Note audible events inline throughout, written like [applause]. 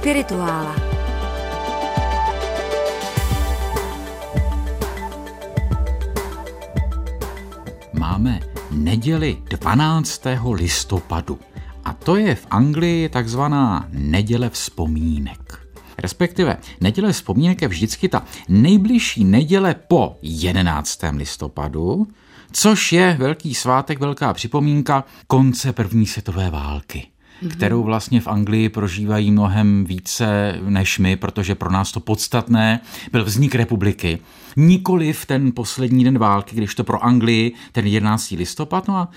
Spirituála. Máme neděli 12. listopadu. A to je v Anglii takzvaná neděle vzpomínek. Respektive neděle vzpomínek je vždycky ta nejbližší neděle po 11. listopadu, což je velký svátek, velká připomínka konce první světové války mm-hmm. kterou vlastně v Anglii prožívají mnohem více než my, protože pro nás to podstatné byl vznik republiky. Nikoli v ten poslední den války, když to pro Anglii ten 11. listopad. No a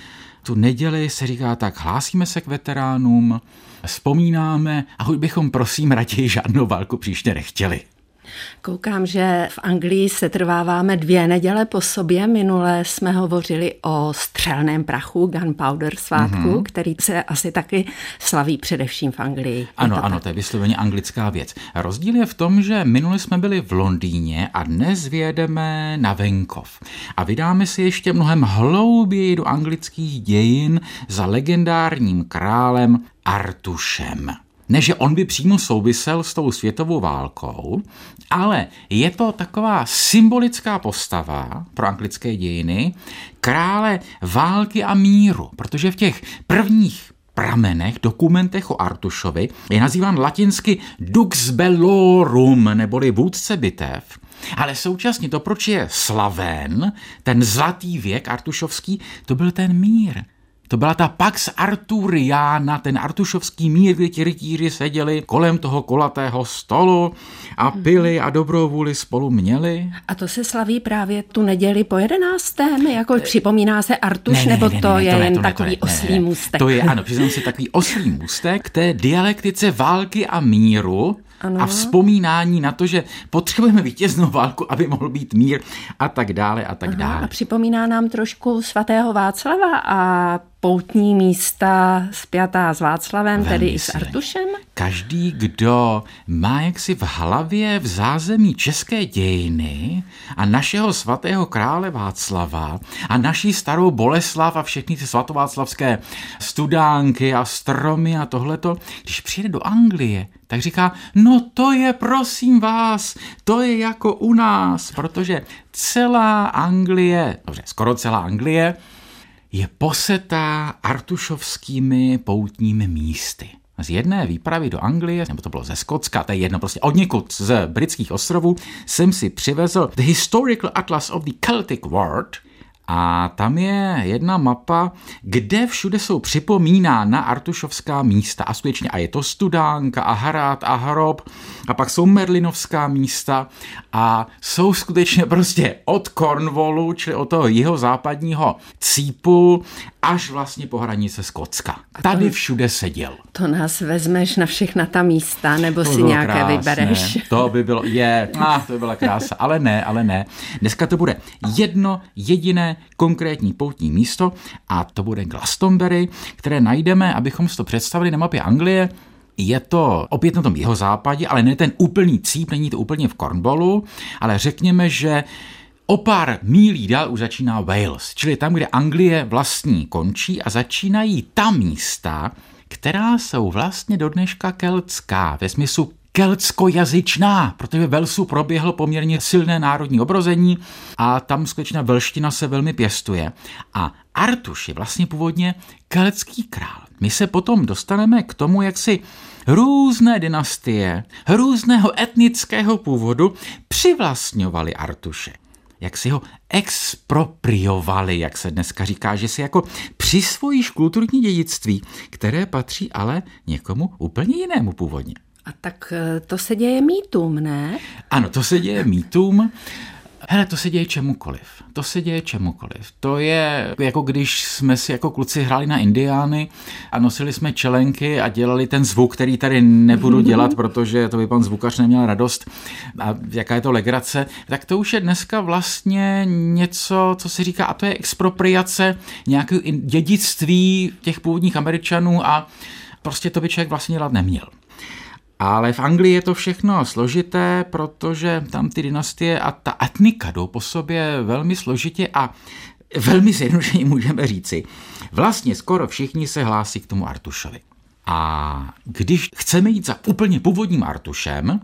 tu neděli se říká tak, hlásíme se k veteránům, vzpomínáme a už bychom prosím raději žádnou válku příště nechtěli. Koukám, že v Anglii se trváváme dvě neděle po sobě. Minule jsme hovořili o střelném prachu, gunpowder svátku, mm-hmm. který se asi taky slaví především v Anglii. Ano, to ano, tak? to je vysloveně anglická věc. Rozdíl je v tom, že minule jsme byli v Londýně a dnes vyjedeme na venkov. A vydáme si ještě mnohem hlouběji do anglických dějin za legendárním králem Artušem. Ne, že on by přímo souvisel s tou světovou válkou, ale je to taková symbolická postava pro anglické dějiny krále války a míru, protože v těch prvních pramenech, dokumentech o Artušovi je nazýván latinsky Dux Bellorum, neboli vůdce bitev. Ale současně to, proč je slaven, ten zlatý věk artušovský, to byl ten mír. To byla ta Pax Arturiana, ten artušovský mír, kdy ti rytíři seděli kolem toho kolatého stolu a pili a dobrou vůli spolu měli. A to se slaví právě tu neděli po jedenáctém, jako připomíná se Artuš, ne, ne, nebo ne, ne, to ne, je to jen to ne, takový to ne, oslý můstek? To je, ano, přiznám si, takový oslý můstek té dialektice války a míru, ano. a vzpomínání na to, že potřebujeme vítěznou válku, aby mohl být mír a tak dále a tak Aha, dále. A připomíná nám trošku svatého Václava a poutní místa spjatá s Václavem, Velmi tedy i s Artušem? Každý, kdo má jaksi v hlavě v zázemí české dějiny a našeho svatého krále Václava a naší starou Boleslav a všechny ty svatováclavské studánky a stromy a tohleto, když přijde do Anglie, tak říká, no to je prosím vás, to je jako u nás, protože celá Anglie, dobře, skoro celá Anglie, je posetá artušovskými poutními místy. Z jedné výpravy do Anglie, nebo to bylo ze Skotska, to je jedno prostě od někud z britských ostrovů, jsem si přivezl The Historical Atlas of the Celtic World, a tam je jedna mapa, kde všude jsou připomínána artušovská místa. A skutečně, a je to Studánka a Harát a Hrob, a pak jsou Merlinovská místa a jsou skutečně prostě od Cornwallu, čili od toho jeho západního cípu, až vlastně po hranice Skotska. Tady všude seděl. To nás vezmeš na všechna ta místa, nebo to si nějaké krásné. vybereš? To by bylo, je, ah, to by byla krása, ale ne, ale ne. Dneska to bude jedno jediné konkrétní poutní místo a to bude Glastonbury, které najdeme, abychom si to představili na mapě Anglie, je to opět na tom jeho západě, ale ne ten úplný cíp, není to úplně v Cornwallu, ale řekněme, že O pár mílí dál už začíná Wales, čili tam, kde Anglie vlastní končí a začínají ta místa, která jsou vlastně do dneška keltská, ve smyslu keltskojazyčná, protože Velsu proběhl poměrně silné národní obrození a tam skutečně velština se velmi pěstuje. A Artuš je vlastně původně keltský král. My se potom dostaneme k tomu, jak si různé dynastie různého etnického původu přivlastňovali Artuše jak si ho expropriovali, jak se dneska říká, že si jako přisvojíš kulturní dědictví, které patří ale někomu úplně jinému původně. A tak eh, to se děje mýtům, ne? Ano, to se děje mýtům. Hele, to se děje čemukoliv. To se děje čemukoliv. To je jako když jsme si jako kluci hráli na indiány a nosili jsme čelenky a dělali ten zvuk, který tady nebudu dělat, protože to by pan zvukař neměl radost a jaká je to legrace, tak to už je dneska vlastně něco, co se říká, a to je expropriace nějakého dědictví těch původních Američanů a prostě to by člověk vlastně dělat neměl. Ale v Anglii je to všechno složité, protože tam ty dynastie a ta etnika jdou po sobě velmi složitě a velmi zjednodušeně můžeme říci, vlastně skoro všichni se hlásí k tomu Artušovi. A když chceme jít za úplně původním Artušem,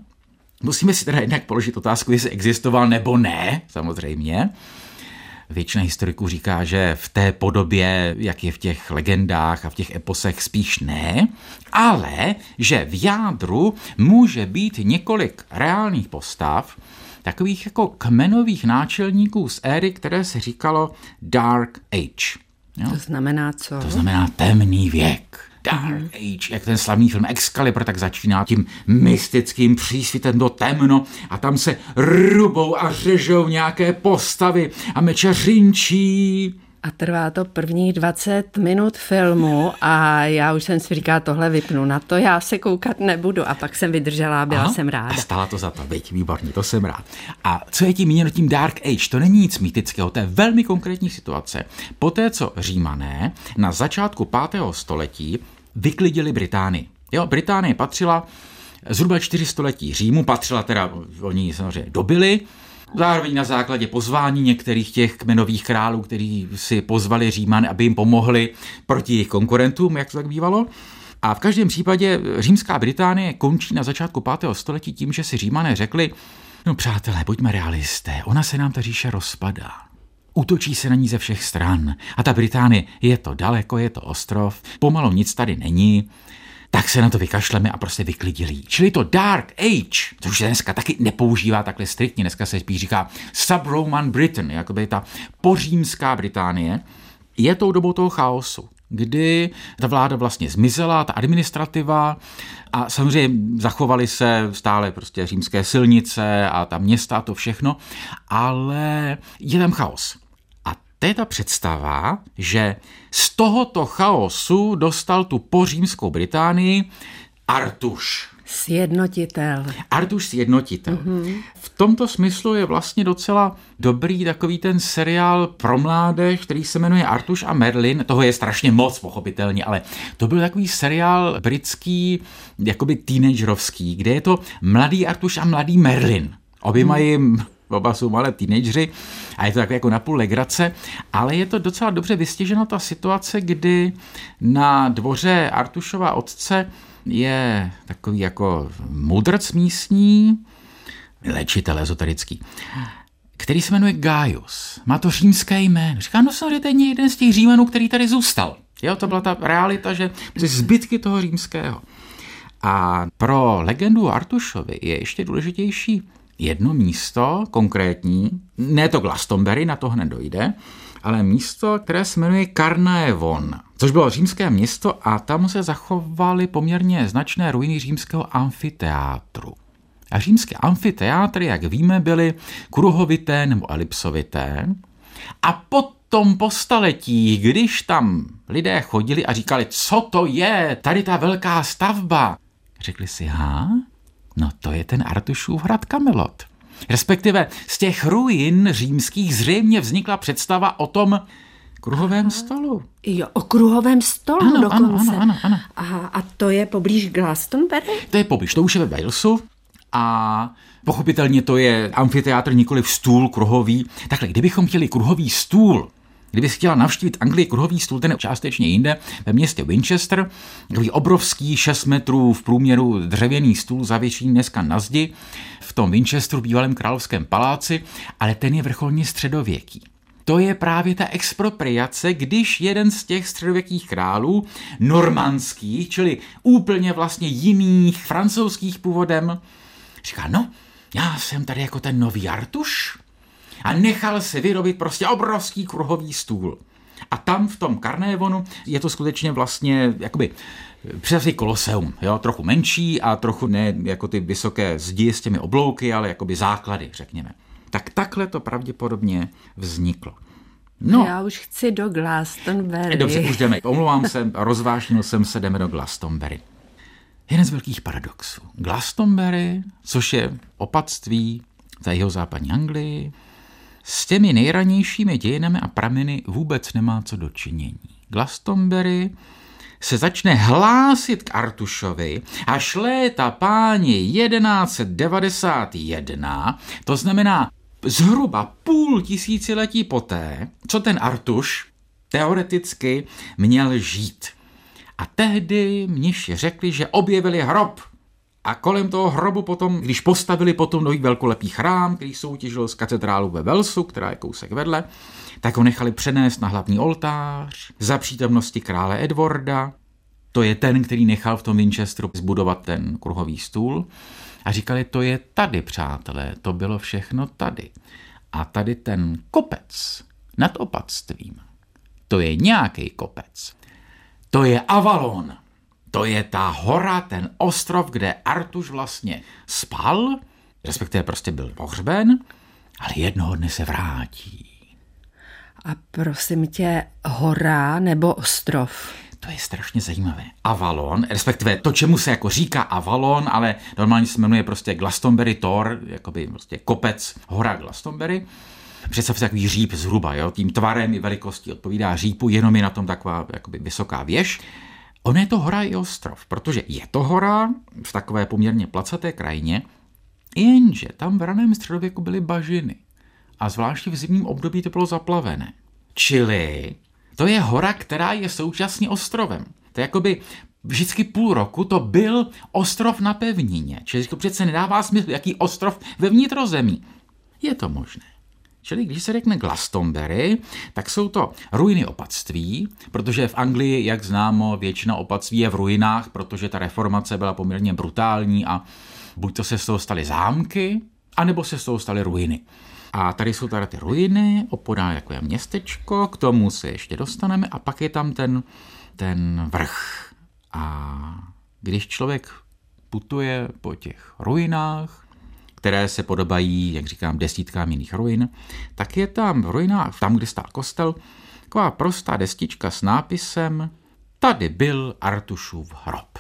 musíme si teda jednak položit otázku, jestli existoval nebo ne, samozřejmě. Většina historiků říká, že v té podobě, jak je v těch legendách a v těch eposech, spíš ne, ale že v jádru může být několik reálných postav, takových jako kmenových náčelníků z éry, které se říkalo Dark Age. Jo? To znamená co? To znamená temný věk. Dark mm-hmm. Age, jak ten slavný film Excalibur, tak začíná tím mystickým přísvitem do temno a tam se rubou a řežou nějaké postavy a meče řinčí. A trvá to prvních 20 minut filmu a já už jsem si říkala, tohle vypnu, na to já se koukat nebudu. A pak jsem vydržela a byla Aha, jsem ráda. A stála to za to, veď, výborně, to jsem rád. A co je tím míněno tím Dark Age? To není nic mýtického, to je velmi konkrétní situace. Poté, co římané na začátku 5. století vyklidili Británii. Jo, Británie patřila zhruba čtyři století Římu, patřila teda, oni samozřejmě dobili, Zároveň na základě pozvání některých těch kmenových králů, kteří si pozvali Říman, aby jim pomohli proti jejich konkurentům, jak to tak bývalo. A v každém případě římská Británie končí na začátku 5. století tím, že si Římané řekli, no přátelé, buďme realisté, ona se nám ta říše rozpadá. Útočí se na ní ze všech stran. A ta Británie, je to daleko, je to ostrov, pomalu nic tady není, tak se na to vykašleme a prostě vyklidili. Čili to Dark Age, což se dneska taky nepoužívá takhle striktně, dneska se spíš říká Sub-Roman Britain, jakoby ta pořímská Británie, je tou dobou toho chaosu kdy ta vláda vlastně zmizela, ta administrativa a samozřejmě zachovaly se stále prostě římské silnice a ta města a to všechno, ale je tam chaos. A to je ta představa, že z tohoto chaosu dostal tu pořímskou Británii Artuš. Sjednotitel. Artuš Sjednotitel. Mm-hmm. V tomto smyslu je vlastně docela dobrý takový ten seriál pro mládež, který se jmenuje Artuš a Merlin. Toho je strašně moc, pochopitelně, ale to byl takový seriál britský, jakoby teenagerovský, kde je to mladý Artuš a mladý Merlin. Obě mm. oba jsou malé teenageři a je to takové jako napůl legrace, ale je to docela dobře vystěžena ta situace, kdy na dvoře Artušova otce je takový jako mudrc místní, léčitel ezoterický, který se jmenuje Gaius. Má to římské jméno. Říká, no samozřejmě to je jeden z těch římanů, který tady zůstal. Jo, to byla ta realita, že zbytky toho římského. A pro legendu Artušovi je ještě důležitější jedno místo konkrétní, ne to Glastonbury, na to hned dojde, ale místo, které se jmenuje Carnaevon, což bylo římské město a tam se zachovaly poměrně značné ruiny římského amfiteátru. A římské amfiteátry, jak víme, byly kruhovité nebo elipsovité. A potom po staletích, když tam lidé chodili a říkali, co to je, tady ta velká stavba, řekli si, ha, no to je ten Artušův hrad Kamelot. Respektive z těch ruin římských zřejmě vznikla představa o tom kruhovém Aha. stolu. Jo, o kruhovém stolu ano, dokonce. Ano, ano, ano. Aha, a to je poblíž Glastonbury? To je poblíž, to už je ve Walesu a pochopitelně to je amfiteátr, nikoli stůl kruhový. Takhle, kdybychom chtěli kruhový stůl, Kdyby chtěla navštívit Anglii kruhový stůl, ten částečně jinde, ve městě Winchester, takový obrovský 6 metrů v průměru dřevěný stůl zavěšený dneska na zdi, v tom Winchesteru, bývalém královském paláci, ale ten je vrcholně středověký. To je právě ta expropriace, když jeden z těch středověkých králů, normandských, čili úplně vlastně jiných, francouzských původem, říká, no, já jsem tady jako ten nový Artuš a nechal si vyrobit prostě obrovský kruhový stůl. A tam v tom Karnévonu je to skutečně vlastně jakoby představit koloseum, jo, trochu menší a trochu ne jako ty vysoké zdi s těmi oblouky, ale jakoby základy, řekněme. Tak takhle to pravděpodobně vzniklo. No. Já už chci do Glastonbury. Dobře, už jdeme. Omlouvám se, rozvášnil jsem se, jdeme do Glastonbury. Jeden z velkých paradoxů. Glastonbury, což je opatství za jeho západní Anglii, s těmi nejranějšími dějinami a prameny vůbec nemá co dočinění. Glastonbury se začne hlásit k Artušovi až léta páni 1191, to znamená zhruba půl tisíciletí poté, co ten Artuš teoreticky měl žít. A tehdy mniši řekli, že objevili hrob. A kolem toho hrobu potom, když postavili potom nový velkolepý chrám, který soutěžil z katedrálu ve Velsu, která je kousek vedle, tak ho nechali přenést na hlavní oltář za přítomnosti krále Edwarda. To je ten, který nechal v tom Winchesteru zbudovat ten kruhový stůl. A říkali, to je tady, přátelé, to bylo všechno tady. A tady ten kopec nad opatstvím, to je nějaký kopec. To je Avalon. To je ta hora, ten ostrov, kde Artuš vlastně spal, respektive prostě byl pohřben, ale jednoho dne se vrátí. A prosím tě, hora nebo ostrov? To je strašně zajímavé. Avalon, respektive to, čemu se jako říká Avalon, ale normálně se jmenuje prostě Glastonbury Tor, jakoby prostě kopec, hora Glastonbury. Představ si takový říp zhruba, jo? tím tvarem i velikostí odpovídá řípu, jenom je na tom taková jakoby vysoká věž. On je to hora i ostrov, protože je to hora v takové poměrně placaté krajině, jenže tam v raném středověku byly bažiny a zvláště v zimním období to bylo zaplavené. Čili to je hora, která je současně ostrovem. To je jakoby vždycky půl roku to byl ostrov na pevnině. Čili to přece nedává smysl, jaký ostrov ve vnitrozemí. Je to možné. Čili když se řekne Glastonbury, tak jsou to ruiny opatství, protože v Anglii, jak známo, většina opatství je v ruinách, protože ta reformace byla poměrně brutální a buď to se z toho staly zámky, anebo se z toho staly ruiny. A tady jsou tady ty ruiny, opodál jako je městečko, k tomu se ještě dostaneme a pak je tam ten, ten vrch. A když člověk putuje po těch ruinách, které se podobají, jak říkám, desítkám jiných ruin, tak je tam v ruinách, tam, kde stál kostel, taková prostá destička s nápisem Tady byl Artušův hrob.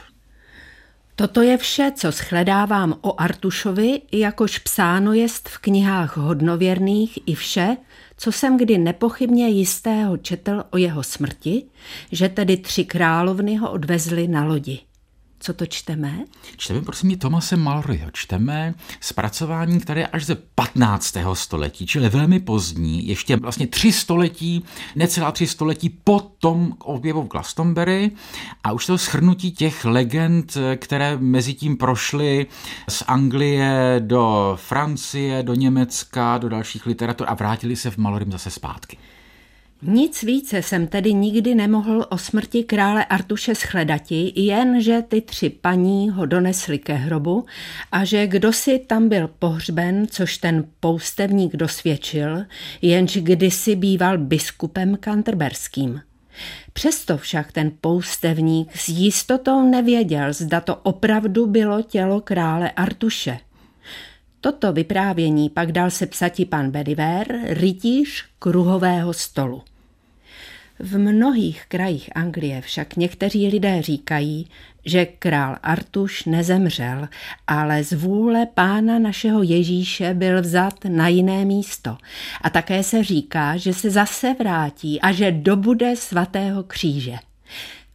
Toto je vše, co shledávám o Artušovi, jakož psáno jest v knihách hodnověrných i vše, co jsem kdy nepochybně jistého četl o jeho smrti, že tedy tři královny ho odvezli na lodi. Co to čteme? Čteme, prosím mě, Tomase Malloryho. Čteme zpracování, které až ze 15. století, čili velmi pozdní, ještě vlastně tři století, necelá tři století po tom objevu v Glastonbury a už to schrnutí těch legend, které mezi tím prošly z Anglie do Francie, do Německa, do dalších literatur a vrátili se v Malorym zase zpátky. Nic více jsem tedy nikdy nemohl o smrti krále Artuše shledati, jen že ty tři paní ho donesli ke hrobu a že kdo si tam byl pohřben, což ten poustevník dosvědčil, jenž kdysi býval biskupem kanterberským. Přesto však ten poustevník s jistotou nevěděl, zda to opravdu bylo tělo krále Artuše. Toto vyprávění pak dal se psati pan Bediver, rytíř kruhového stolu. V mnohých krajích Anglie však někteří lidé říkají, že král Artuš nezemřel, ale z vůle pána našeho Ježíše byl vzat na jiné místo. A také se říká, že se zase vrátí a že dobude svatého kříže.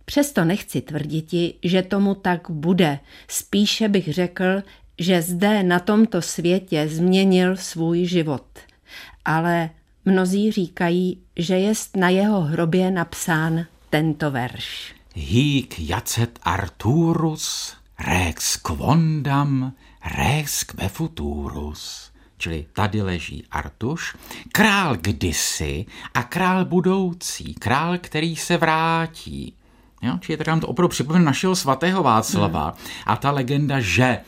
Přesto nechci tvrditi, že tomu tak bude. Spíše bych řekl, že zde na tomto světě změnil svůj život. Ale mnozí říkají, že jest na jeho hrobě napsán tento verš. Hic jacet Arturus, rex quondam, rex que futurus. Čili tady leží Artuš, král kdysi a král budoucí, král, který se vrátí. Jo? Čili tak nám to opravdu připomíná našeho svatého Václava hmm. a ta legenda, že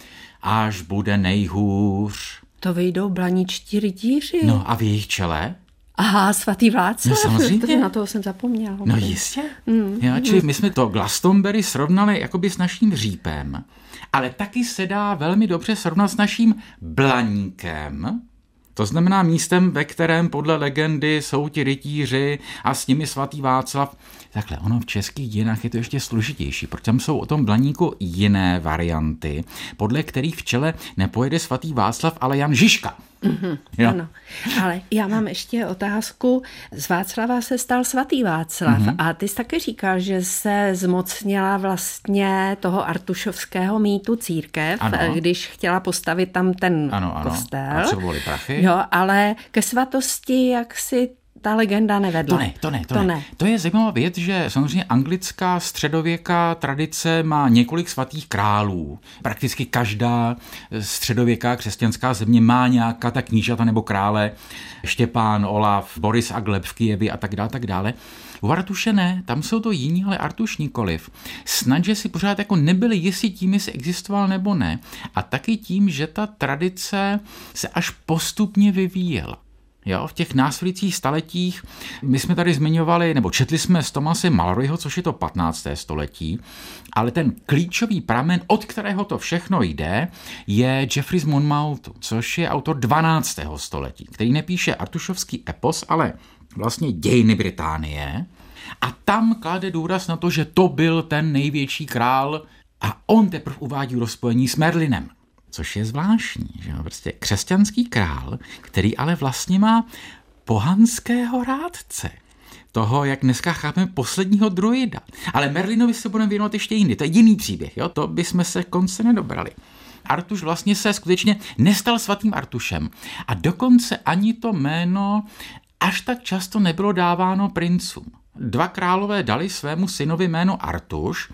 až bude nejhůř. To vyjdou blaničtí rytíři. No a v jejich čele? Aha, svatý Václav. No samozřejmě. Na toho jsem zapomněla. No jistě. Mm. Jo, čili my jsme to Glastonbury srovnali jakoby s naším řípem, ale taky se dá velmi dobře srovnat s naším blaníkem, to znamená místem, ve kterém podle legendy jsou ti rytíři a s nimi svatý Václav. Takhle, ono v českých dějinách je to ještě složitější, protože tam jsou o tom blaníku jiné varianty, podle kterých v čele nepojede svatý Václav, ale Jan Žižka. Mm-hmm, jo. Ano, ale já mám ještě otázku. Z Václava se stal svatý Václav mm-hmm. a ty jsi taky říkal, že se zmocnila vlastně toho artušovského mýtu církev, ano. když chtěla postavit tam ten ano, ano. kostel. A co prachy? Jo, ale ke svatosti jak si ta legenda nevedla. To ne, to ne, to, to ne. ne. To je zajímavá věc, že samozřejmě anglická středověká tradice má několik svatých králů. Prakticky každá středověká křesťanská země má nějaká ta knížata nebo krále, Štěpán, Olaf, Boris a Gleb v Kijevě a tak dále, tak dále. U Artuše ne, tam jsou to jiní, ale Artuš nikoliv. Snad, že si pořád jako nebyli jistí tím, jestli existoval nebo ne. A taky tím, že ta tradice se až postupně vyvíjela. Jo, v těch následujících staletích my jsme tady zmiňovali, nebo četli jsme z Tomase Malroyho, což je to 15. století, ale ten klíčový pramen, od kterého to všechno jde, je Jeffrey z Monmouthu, což je autor 12. století, který nepíše artušovský epos, ale vlastně dějiny Británie a tam klade důraz na to, že to byl ten největší král a on teprve uvádí rozpojení s Merlinem. Což je zvláštní, že jo? Prostě křesťanský král, který ale vlastně má pohanského rádce. Toho, jak dneska chápeme posledního druida. Ale Merlinovi se budeme věnovat ještě jiný. To je jiný příběh, jo? To bychom se konce nedobrali. Artuš vlastně se skutečně nestal svatým Artušem. A dokonce ani to jméno až tak často nebylo dáváno princům. Dva králové dali svému synovi jméno Artuš,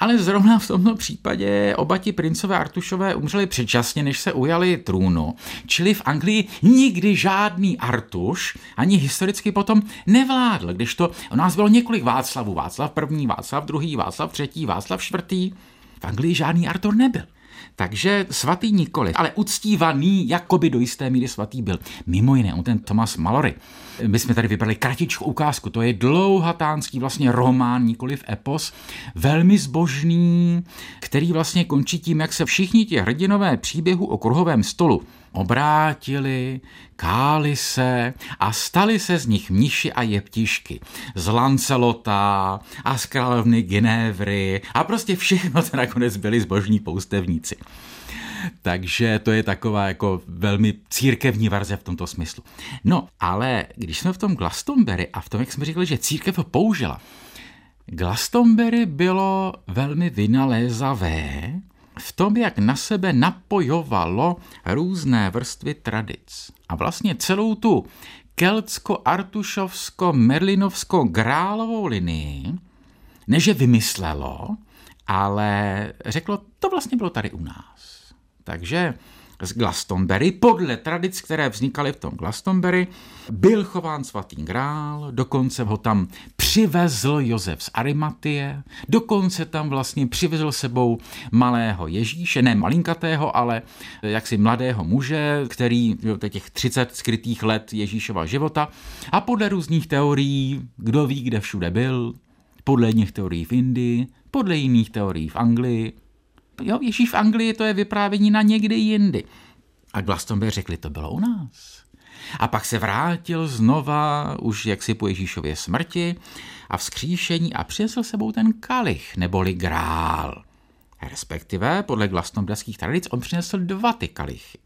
ale zrovna v tomto případě oba ti princové Artušové umřeli předčasně, než se ujali trůnu. Čili v Anglii nikdy žádný Artuš ani historicky potom nevládl, když to u nás bylo několik Václavů. Václav první, Václav druhý, Václav třetí, Václav čtvrtý. V Anglii žádný Artur nebyl. Takže svatý nikoli, ale uctívaný, jakoby do jisté míry svatý byl. Mimo jiné, on ten Thomas Mallory. My jsme tady vybrali kratičkou ukázku, to je dlouhatánský vlastně román, nikoli v epos, velmi zbožný, který vlastně končí tím, jak se všichni ti hrdinové příběhu o kruhovém stolu obrátili, káli se a stali se z nich mniši a jeptišky. Z Lancelota a z královny Ginévry a prostě všechno to nakonec byli zbožní poustevníci. Takže to je taková jako velmi církevní verze v tomto smyslu. No, ale když jsme v tom Glastonbury a v tom, jak jsme říkali, že církev ho použila, Glastonbury bylo velmi vynalézavé v tom, jak na sebe napojovalo různé vrstvy tradic. A vlastně celou tu keltsko-artušovsko-merlinovsko-grálovou linii, neže vymyslelo, ale řeklo, to vlastně bylo tady u nás. Takže z Glastonbury, podle tradic, které vznikaly v tom Glastonbury, byl chován svatý grál, dokonce ho tam přivezl Josef z Arimatie, dokonce tam vlastně přivezl sebou malého Ježíše, ne malinkatého, ale jaksi mladého muže, který těch 30 skrytých let Ježíšova života. A podle různých teorií, kdo ví, kde všude byl, podle jedných teorií v Indii, podle jiných teorií v Anglii, jo, Ježíš v Anglii to je vyprávění na někdy jindy. A Glastonbury řekli, to bylo u nás. A pak se vrátil znova, už jaksi po Ježíšově smrti a vzkříšení a přinesl sebou ten kalich, neboli grál. Respektive, podle glastonberských tradic, on přinesl dva ty kalichy.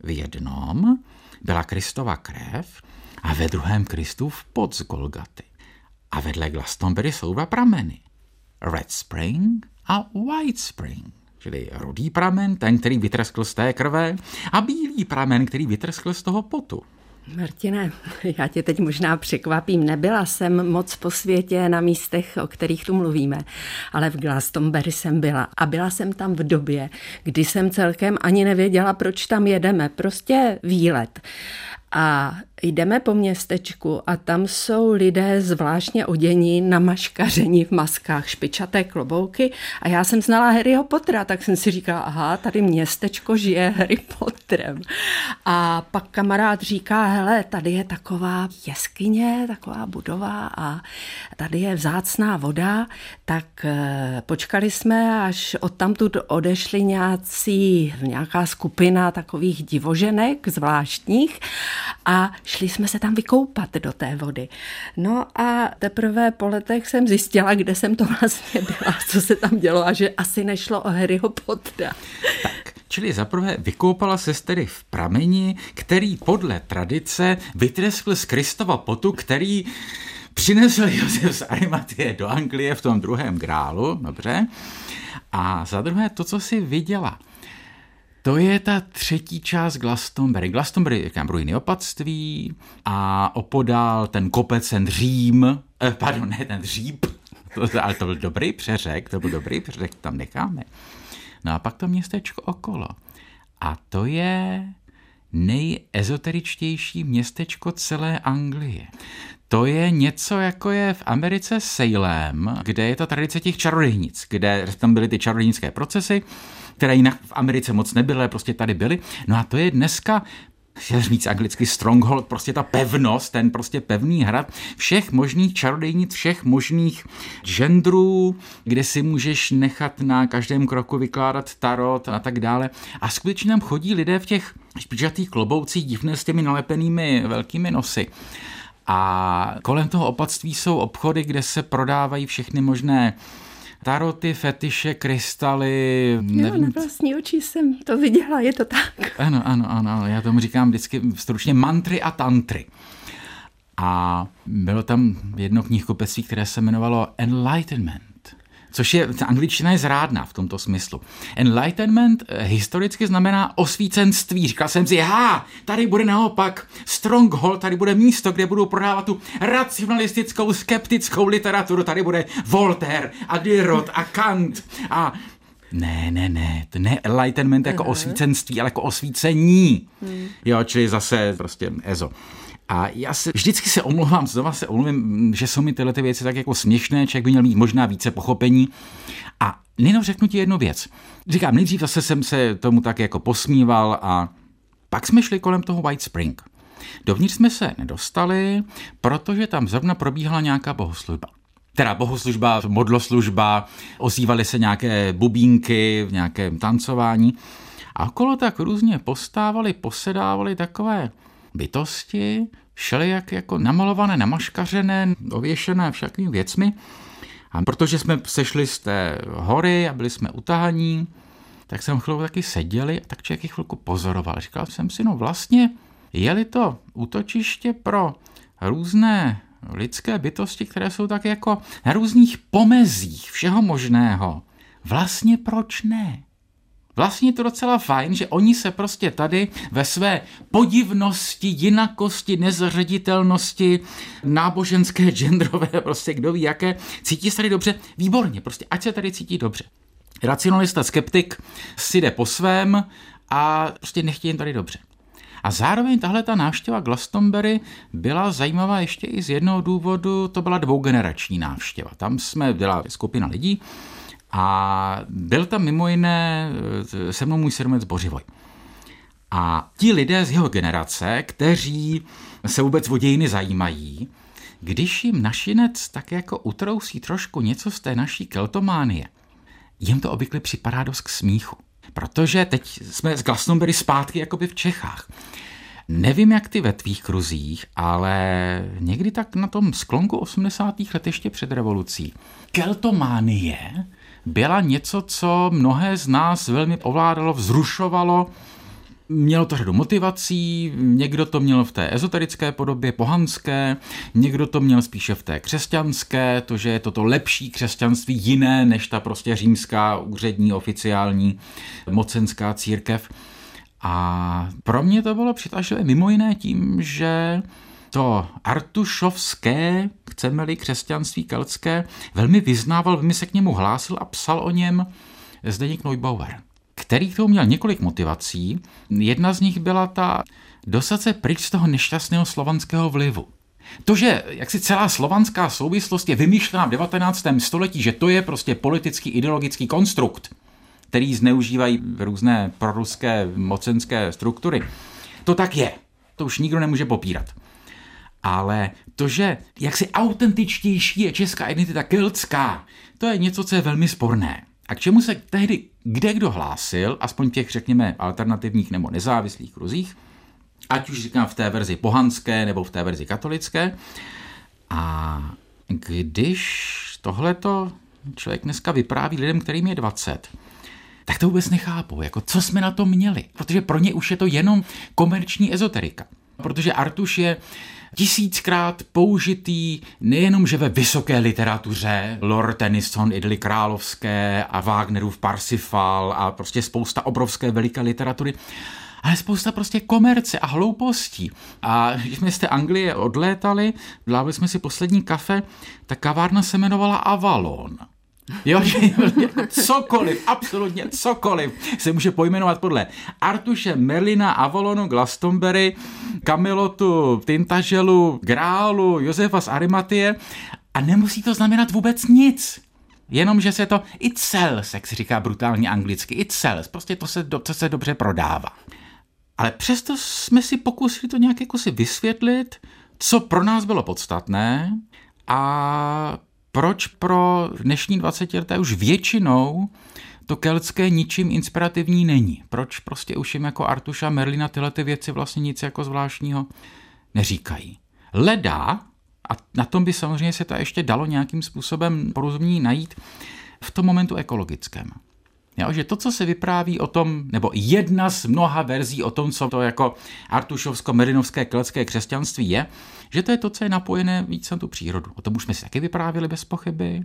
V jednom byla Kristova krev a ve druhém Kristův pod z Golgaty. A vedle Glastonbury jsou dva prameny. Red Spring a White Spring čili rudý pramen, ten, který vytreskl z té krve, a bílý pramen, který vytreskl z toho potu. Martine, já tě teď možná překvapím. Nebyla jsem moc po světě na místech, o kterých tu mluvíme, ale v Glastonbury jsem byla. A byla jsem tam v době, kdy jsem celkem ani nevěděla, proč tam jedeme. Prostě výlet. A jdeme po městečku a tam jsou lidé zvláštně odění, namaškaření v maskách, špičaté klobouky a já jsem znala Harryho Pottera, tak jsem si říkala, aha, tady městečko žije Harry Potterem. A pak kamarád říká, hele, tady je taková jeskyně, taková budova a tady je vzácná voda, tak eh, počkali jsme, až odtamtud odešli nějací, nějaká skupina takových divoženek zvláštních a šli jsme se tam vykoupat do té vody. No a teprve po letech jsem zjistila, kde jsem to vlastně byla, co se tam dělo a že asi nešlo o Harryho Pottera. Tak, čili zaprvé vykoupala se tedy v prameni, který podle tradice vytreskl z Kristova potu, který přinesl Josef z Arimatie do Anglie v tom druhém grálu, dobře. A za druhé to, co si viděla – To je ta třetí část Glastonbury. Glastonbury je ruiny opatství a opodál ten kopec, ten Řím, eh, pardon, ne, ten Říp, [laughs] to, ale to byl dobrý přeřek, to byl dobrý přeřek, tam necháme. No a pak to městečko okolo. A to je nejezoteričtější městečko celé Anglie. To je něco, jako je v Americe Salem, kde je ta tradice těch čarodějnic, kde tam byly ty čarodějnické procesy, které jinak v Americe moc nebyly, prostě tady byly. No a to je dneska chtěl říct anglicky stronghold, prostě ta pevnost, ten prostě pevný hrad všech možných čarodejnic, všech možných genderů, kde si můžeš nechat na každém kroku vykládat tarot a tak dále. A skutečně tam chodí lidé v těch špičatých kloboucích, divné s těmi nalepenými velkými nosy. A kolem toho opatství jsou obchody, kde se prodávají všechny možné taroty, fetiše, krystaly. Nevím. Jo, na vlastní oči jsem to viděla, je to tak. Ano, ano, ano, já tomu říkám vždycky stručně mantry a tantry. A bylo tam jedno knihkupectví, které se jmenovalo Enlightenment což je, ta angličtina je zrádná v tomto smyslu. Enlightenment eh, historicky znamená osvícenství. Říkal jsem si, ha, tady bude naopak stronghold, tady bude místo, kde budou prodávat tu racionalistickou, skeptickou literaturu, tady bude Voltaire a Diderot a Kant a ne, ne, ne, to ne enlightenment jako uh-huh. osvícenství, ale jako osvícení. Hmm. Jo, čili zase prostě EZO. A já se vždycky se omlouvám, znova se omluvím, že jsou mi tyhle ty věci tak jako směšné, člověk by měl mít možná více pochopení. A jenom řeknu ti jednu věc. Říkám, nejdřív zase jsem se tomu tak jako posmíval a pak jsme šli kolem toho White Spring. Dovnitř jsme se nedostali, protože tam zrovna probíhala nějaká bohoslužba. Teda bohoslužba, modloslužba, ozývaly se nějaké bubínky v nějakém tancování. A okolo tak různě postávali, posedávali takové bytosti, šly jak jako namalované, namaškařené, ověšené všakými věcmi. A protože jsme sešli z té hory a byli jsme utahaní, tak jsem chvilku taky seděli a tak člověk chvilku pozoroval. Říkal jsem si, no vlastně, je-li to útočiště pro různé lidské bytosti, které jsou tak jako na různých pomezích všeho možného, vlastně proč ne? Vlastně je to docela fajn, že oni se prostě tady ve své podivnosti, jinakosti, nezařaditelnosti, náboženské, [laughs] genderové, prostě kdo ví jaké, cítí se tady dobře, výborně, prostě ať se tady cítí dobře. Racionalista, skeptik si jde po svém a prostě nechtějí jim tady dobře. A zároveň tahle ta návštěva Glastonbury byla zajímavá ještě i z jednoho důvodu, to byla dvougenerační návštěva. Tam jsme, byla skupina lidí, a byl tam mimo jiné eh, se mnou můj sedmec Bořivoj. A ti lidé z jeho generace, kteří se vůbec o dějiny zajímají, když jim našinec tak jako utrousí trošku něco z té naší keltománie, jim to obvykle připadá dost k smíchu. Protože teď jsme z Glastonbury zpátky jakoby v Čechách. Nevím, jak ty ve tvých kruzích, ale někdy tak na tom sklonku 80. let ještě před revolucí. Keltománie byla něco, co mnohé z nás velmi ovládalo, vzrušovalo, Mělo to řadu motivací, někdo to měl v té ezoterické podobě, pohanské, někdo to měl spíše v té křesťanské, to, že je to to lepší křesťanství jiné než ta prostě římská úřední oficiální mocenská církev. A pro mě to bylo přitažlivé mimo jiné tím, že to artušovské, chceme-li křesťanství keltské, velmi vyznával, velmi se k němu hlásil a psal o něm Zdeněk Neubauer, který k tomu měl několik motivací. Jedna z nich byla ta dostat se pryč z toho nešťastného slovanského vlivu. To, že jak si celá slovanská souvislost je vymýšlená v 19. století, že to je prostě politický ideologický konstrukt, který zneužívají různé proruské mocenské struktury, to tak je. To už nikdo nemůže popírat ale to, že jaksi autentičtější je česká identita keltská, to je něco, co je velmi sporné. A k čemu se tehdy kde kdo hlásil, aspoň těch, řekněme, alternativních nebo nezávislých kruzích, ať už říkám v té verzi pohanské nebo v té verzi katolické. A když tohleto člověk dneska vypráví lidem, kterým je 20, tak to vůbec nechápou, jako co jsme na to měli, protože pro ně už je to jenom komerční ezoterika. Protože Artuš je tisíckrát použitý nejenom, že ve vysoké literatuře, Lord Tennyson, Idly královské a Wagnerův Parsifal a prostě spousta obrovské veliké literatury, ale spousta prostě komerce a hloupostí. A když jsme z té Anglie odlétali, dávali jsme si poslední kafe, ta kavárna se jmenovala Avalon. Jo, že cokoliv, absolutně cokoliv se může pojmenovat podle Artuše, Merlina, Avalonu, Glastonbury, Kamelotu, Tintaželu, Grálu, Josefa z Arimatie a nemusí to znamenat vůbec nic. Jenom, že se to it sells, jak se říká brutálně anglicky, it sells, prostě to se, to se dobře prodává. Ale přesto jsme si pokusili to nějak jako si vysvětlit, co pro nás bylo podstatné a proč pro dnešní 20 leté už většinou to keltské ničím inspirativní není. Proč prostě už jim jako Artuša Merlina tyhle ty věci vlastně nic jako zvláštního neříkají. Leda, a na tom by samozřejmě se to ještě dalo nějakým způsobem porozumění najít, v tom momentu ekologickém. Jo, že to, co se vypráví o tom, nebo jedna z mnoha verzí o tom, co to jako artušovsko-merinovské keltské křesťanství je, že to je to, co je napojené víc na tu přírodu. O tom už jsme si taky vyprávěli bez pochyby.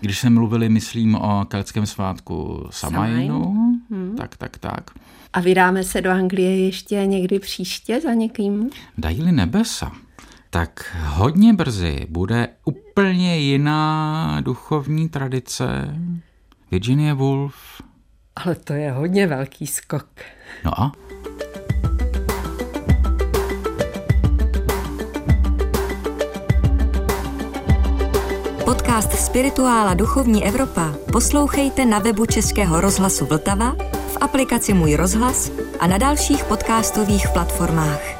Když jsme mluvili, myslím, o keltském svátku Samajnu, hmm. tak, tak, tak. A vydáme se do Anglie ještě někdy příště za někým? Dají-li nebesa, tak hodně brzy bude úplně jiná duchovní tradice, Virginia Woolf. Ale to je hodně velký skok. No a? Podcast Spirituála Duchovní Evropa poslouchejte na webu Českého rozhlasu Vltava, v aplikaci Můj rozhlas a na dalších podcastových platformách.